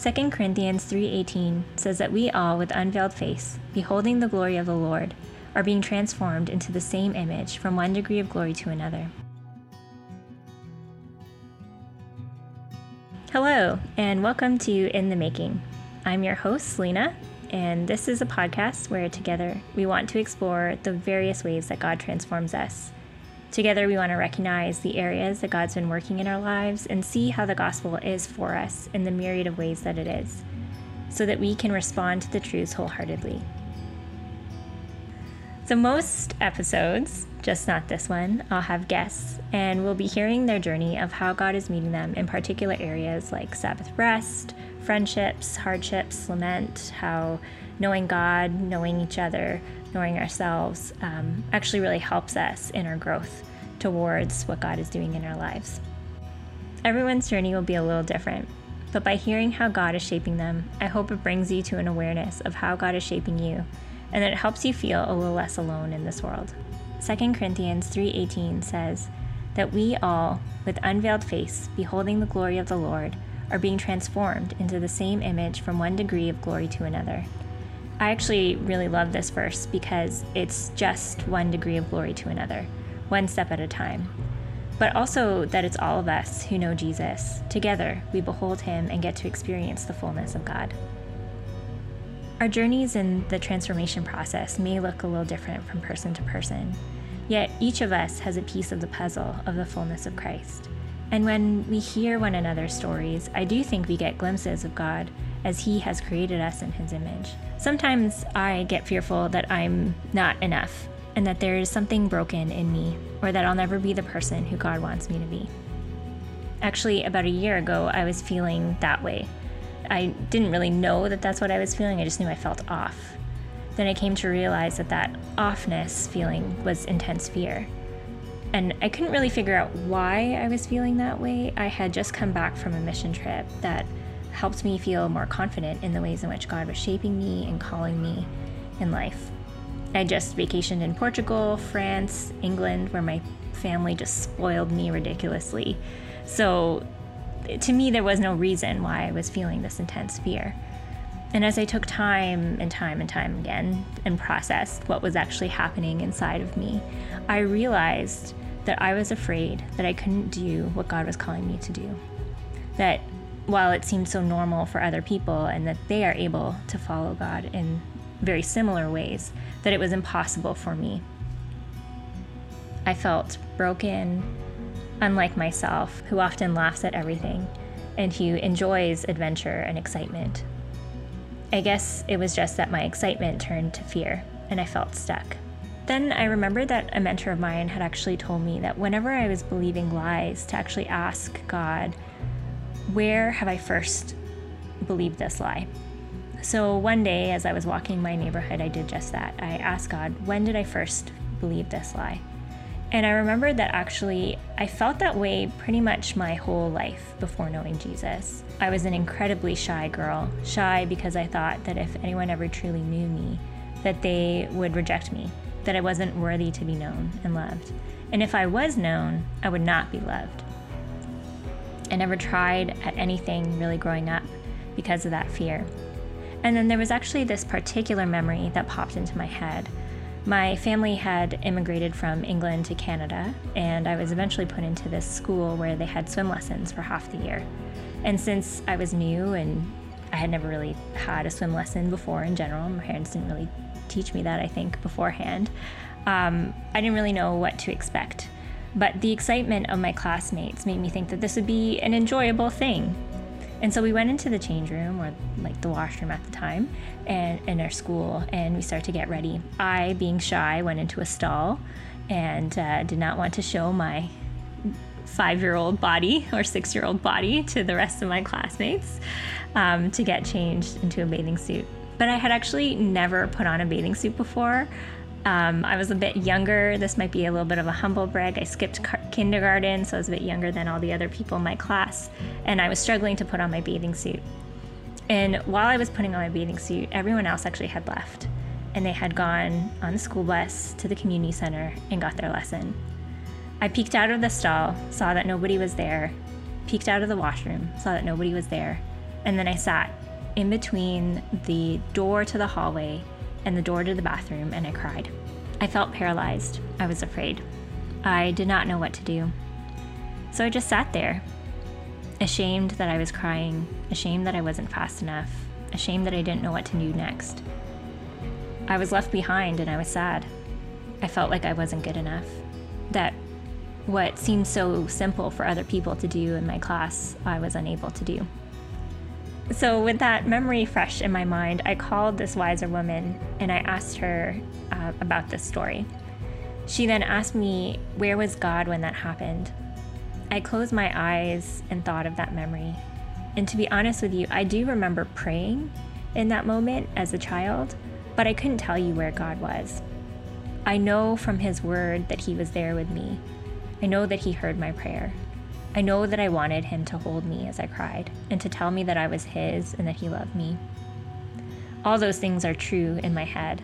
2 Corinthians 3:18 says that we all with unveiled face, beholding the glory of the Lord, are being transformed into the same image from one degree of glory to another. Hello, and welcome to In the Making. I'm your host, Selena, and this is a podcast where together we want to explore the various ways that God transforms us. Together, we want to recognize the areas that God's been working in our lives and see how the gospel is for us in the myriad of ways that it is, so that we can respond to the truths wholeheartedly. So, most episodes, just not this one, I'll have guests, and we'll be hearing their journey of how God is meeting them in particular areas like Sabbath rest, friendships, hardships, lament, how knowing God, knowing each other, knowing ourselves um, actually really helps us in our growth towards what God is doing in our lives. Everyone's journey will be a little different, but by hearing how God is shaping them, I hope it brings you to an awareness of how God is shaping you and that it helps you feel a little less alone in this world. 2 Corinthians 3:18 says that we all with unveiled face beholding the glory of the Lord are being transformed into the same image from one degree of glory to another. I actually really love this verse because it's just one degree of glory to another, one step at a time. But also that it's all of us who know Jesus. Together, we behold him and get to experience the fullness of God. Our journeys in the transformation process may look a little different from person to person, yet each of us has a piece of the puzzle of the fullness of Christ. And when we hear one another's stories, I do think we get glimpses of God as He has created us in His image. Sometimes I get fearful that I'm not enough and that there is something broken in me or that I'll never be the person who God wants me to be. Actually, about a year ago, I was feeling that way. I didn't really know that that's what I was feeling, I just knew I felt off. Then I came to realize that that offness feeling was intense fear. And I couldn't really figure out why I was feeling that way. I had just come back from a mission trip that helped me feel more confident in the ways in which God was shaping me and calling me in life. I just vacationed in Portugal, France, England, where my family just spoiled me ridiculously. So, to me, there was no reason why I was feeling this intense fear. And as I took time and time and time again and processed what was actually happening inside of me, I realized that I was afraid that I couldn't do what God was calling me to do. That while it seemed so normal for other people and that they are able to follow God in very similar ways, that it was impossible for me. I felt broken, unlike myself, who often laughs at everything and who enjoys adventure and excitement. I guess it was just that my excitement turned to fear and I felt stuck. Then I remembered that a mentor of mine had actually told me that whenever I was believing lies, to actually ask God where have I first believed this lie? So one day, as I was walking my neighborhood, I did just that. I asked God, when did I first believe this lie? And I remembered that actually I felt that way pretty much my whole life before knowing Jesus. I was an incredibly shy girl, shy because I thought that if anyone ever truly knew me, that they would reject me, that I wasn't worthy to be known and loved. And if I was known, I would not be loved. I never tried at anything really growing up because of that fear. And then there was actually this particular memory that popped into my head. My family had immigrated from England to Canada, and I was eventually put into this school where they had swim lessons for half the year. And since I was new and I had never really had a swim lesson before in general, my parents didn't really teach me that, I think, beforehand, um, I didn't really know what to expect. But the excitement of my classmates made me think that this would be an enjoyable thing. And so we went into the change room, or like the washroom at the time, and in our school, and we started to get ready. I, being shy, went into a stall and uh, did not want to show my five year old body or six year old body to the rest of my classmates um, to get changed into a bathing suit. But I had actually never put on a bathing suit before. Um, I was a bit younger. This might be a little bit of a humble brag. I skipped kindergarten, so I was a bit younger than all the other people in my class, and I was struggling to put on my bathing suit. And while I was putting on my bathing suit, everyone else actually had left, and they had gone on the school bus to the community center and got their lesson. I peeked out of the stall, saw that nobody was there, peeked out of the washroom, saw that nobody was there, And then I sat in between the door to the hallway and the door to the bathroom and I cried. I felt paralyzed. I was afraid. I did not know what to do. So I just sat there, ashamed that I was crying, ashamed that I wasn't fast enough, ashamed that I didn't know what to do next. I was left behind and I was sad. I felt like I wasn't good enough. That what seemed so simple for other people to do in my class, I was unable to do. So, with that memory fresh in my mind, I called this wiser woman and I asked her uh, about this story. She then asked me, Where was God when that happened? I closed my eyes and thought of that memory. And to be honest with you, I do remember praying in that moment as a child, but I couldn't tell you where God was. I know from His Word that He was there with me. I know that He heard my prayer. I know that I wanted Him to hold me as I cried and to tell me that I was His and that He loved me. All those things are true in my head.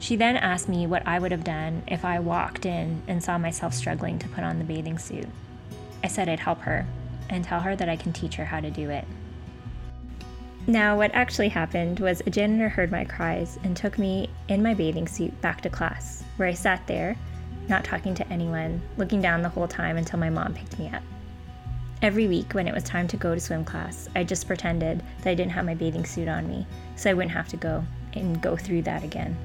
She then asked me what I would have done if I walked in and saw myself struggling to put on the bathing suit. I said I'd help her and tell her that I can teach her how to do it. Now, what actually happened was a janitor heard my cries and took me in my bathing suit back to class, where I sat there, not talking to anyone, looking down the whole time until my mom picked me up. Every week, when it was time to go to swim class, I just pretended that I didn't have my bathing suit on me, so I wouldn't have to go and go through that again.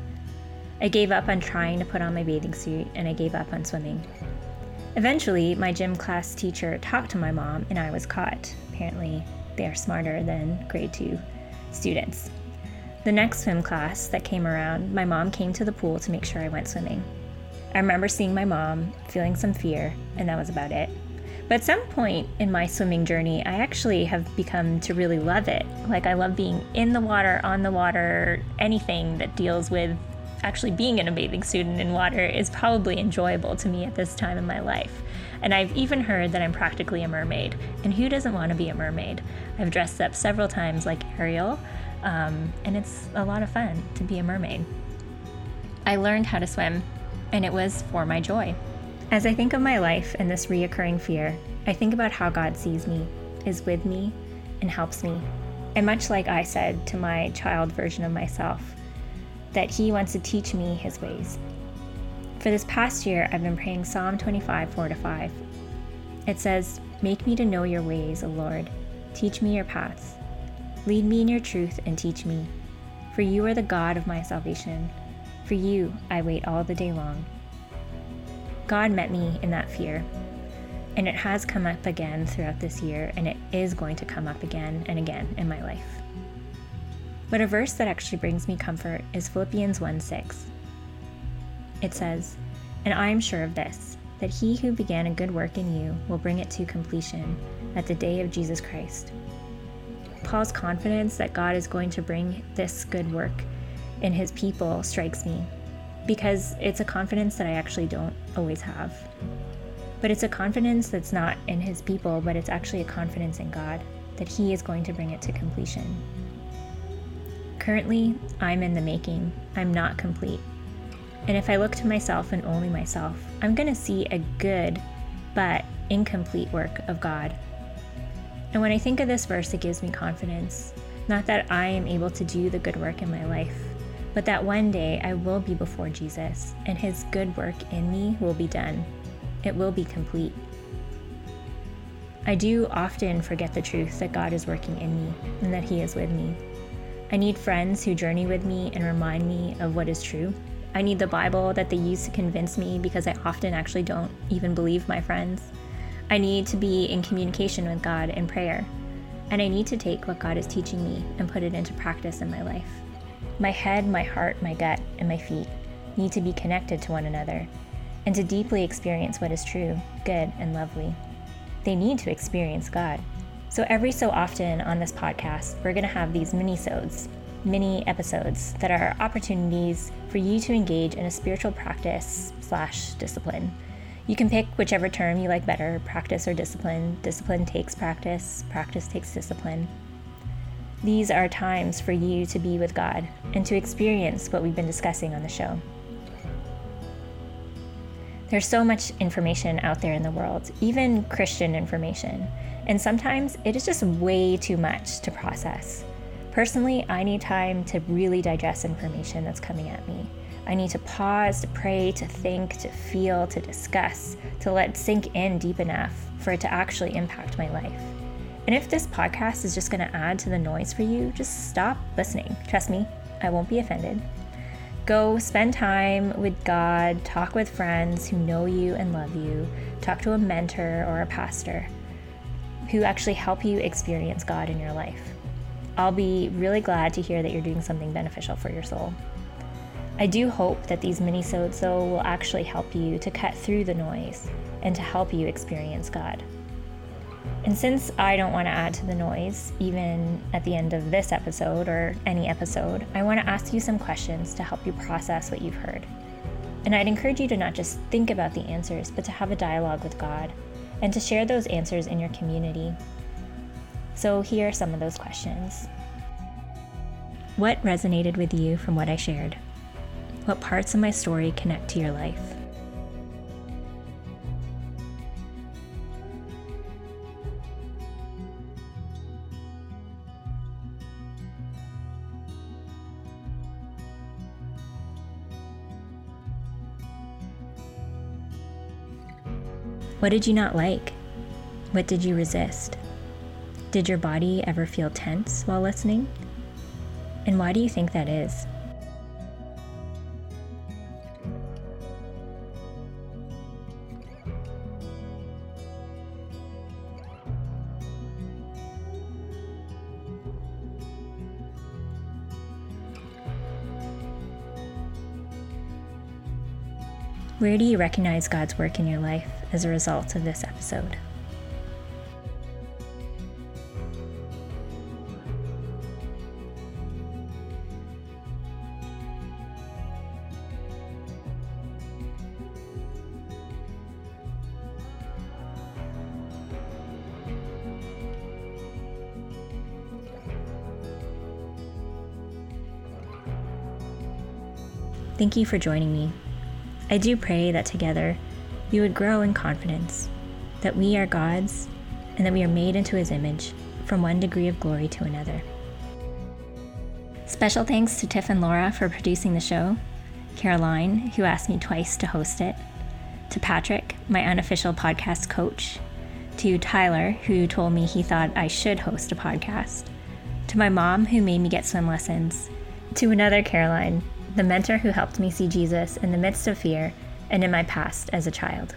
I gave up on trying to put on my bathing suit and I gave up on swimming. Eventually, my gym class teacher talked to my mom and I was caught. Apparently, they are smarter than grade 2 students. The next swim class that came around, my mom came to the pool to make sure I went swimming. I remember seeing my mom, feeling some fear, and that was about it. But at some point in my swimming journey, I actually have become to really love it. Like, I love being in the water, on the water, anything that deals with actually being in a bathing suit and in water is probably enjoyable to me at this time in my life. And I've even heard that I'm practically a mermaid. And who doesn't want to be a mermaid? I've dressed up several times like Ariel, um, and it's a lot of fun to be a mermaid. I learned how to swim, and it was for my joy. As I think of my life and this reoccurring fear, I think about how God sees me, is with me, and helps me. And much like I said to my child version of myself, that He wants to teach me His ways. For this past year, I've been praying Psalm 25, 4 to 5. It says, Make me to know your ways, O Lord. Teach me your paths. Lead me in your truth and teach me. For you are the God of my salvation. For you I wait all the day long. God met me in that fear, and it has come up again throughout this year, and it is going to come up again and again in my life. But a verse that actually brings me comfort is Philippians 1 6. It says, And I am sure of this, that he who began a good work in you will bring it to completion at the day of Jesus Christ. Paul's confidence that God is going to bring this good work in his people strikes me because it's a confidence that I actually don't always have. But it's a confidence that's not in his people, but it's actually a confidence in God that he is going to bring it to completion. Currently, I'm in the making. I'm not complete. And if I look to myself and only myself, I'm going to see a good but incomplete work of God. And when I think of this verse, it gives me confidence. Not that I am able to do the good work in my life, but that one day I will be before Jesus and his good work in me will be done. It will be complete. I do often forget the truth that God is working in me and that he is with me. I need friends who journey with me and remind me of what is true. I need the Bible that they use to convince me because I often actually don't even believe my friends. I need to be in communication with God in prayer. And I need to take what God is teaching me and put it into practice in my life. My head, my heart, my gut, and my feet need to be connected to one another and to deeply experience what is true, good, and lovely. They need to experience God. So every so often on this podcast, we're going to have these mini-sodes, mini episodes that are opportunities for you to engage in a spiritual practice slash discipline. You can pick whichever term you like better, practice or discipline. Discipline takes practice, practice takes discipline. These are times for you to be with God and to experience what we've been discussing on the show. There's so much information out there in the world, even Christian information, And sometimes it is just way too much to process. Personally, I need time to really digest information that's coming at me. I need to pause, to pray, to think, to feel, to discuss, to let sink in deep enough for it to actually impact my life. And if this podcast is just going to add to the noise for you, just stop listening. Trust me, I won't be offended. Go spend time with God, talk with friends who know you and love you, talk to a mentor or a pastor who actually help you experience God in your life. I'll be really glad to hear that you're doing something beneficial for your soul. I do hope that these mini-sodes, though, will actually help you to cut through the noise and to help you experience God. And since I don't want to add to the noise, even at the end of this episode or any episode, I want to ask you some questions to help you process what you've heard. And I'd encourage you to not just think about the answers, but to have a dialogue with God and to share those answers in your community so here are some of those questions. What resonated with you from what I shared? What parts of my story connect to your life? What did you not like? What did you resist? Did your body ever feel tense while listening? And why do you think that is? Where do you recognize God's work in your life as a result of this episode? Thank you for joining me. I do pray that together we would grow in confidence that we are God's and that we are made into His image from one degree of glory to another. Special thanks to Tiff and Laura for producing the show, Caroline, who asked me twice to host it, to Patrick, my unofficial podcast coach, to Tyler, who told me he thought I should host a podcast, to my mom, who made me get swim lessons, to another Caroline, the mentor who helped me see Jesus in the midst of fear and in my past as a child.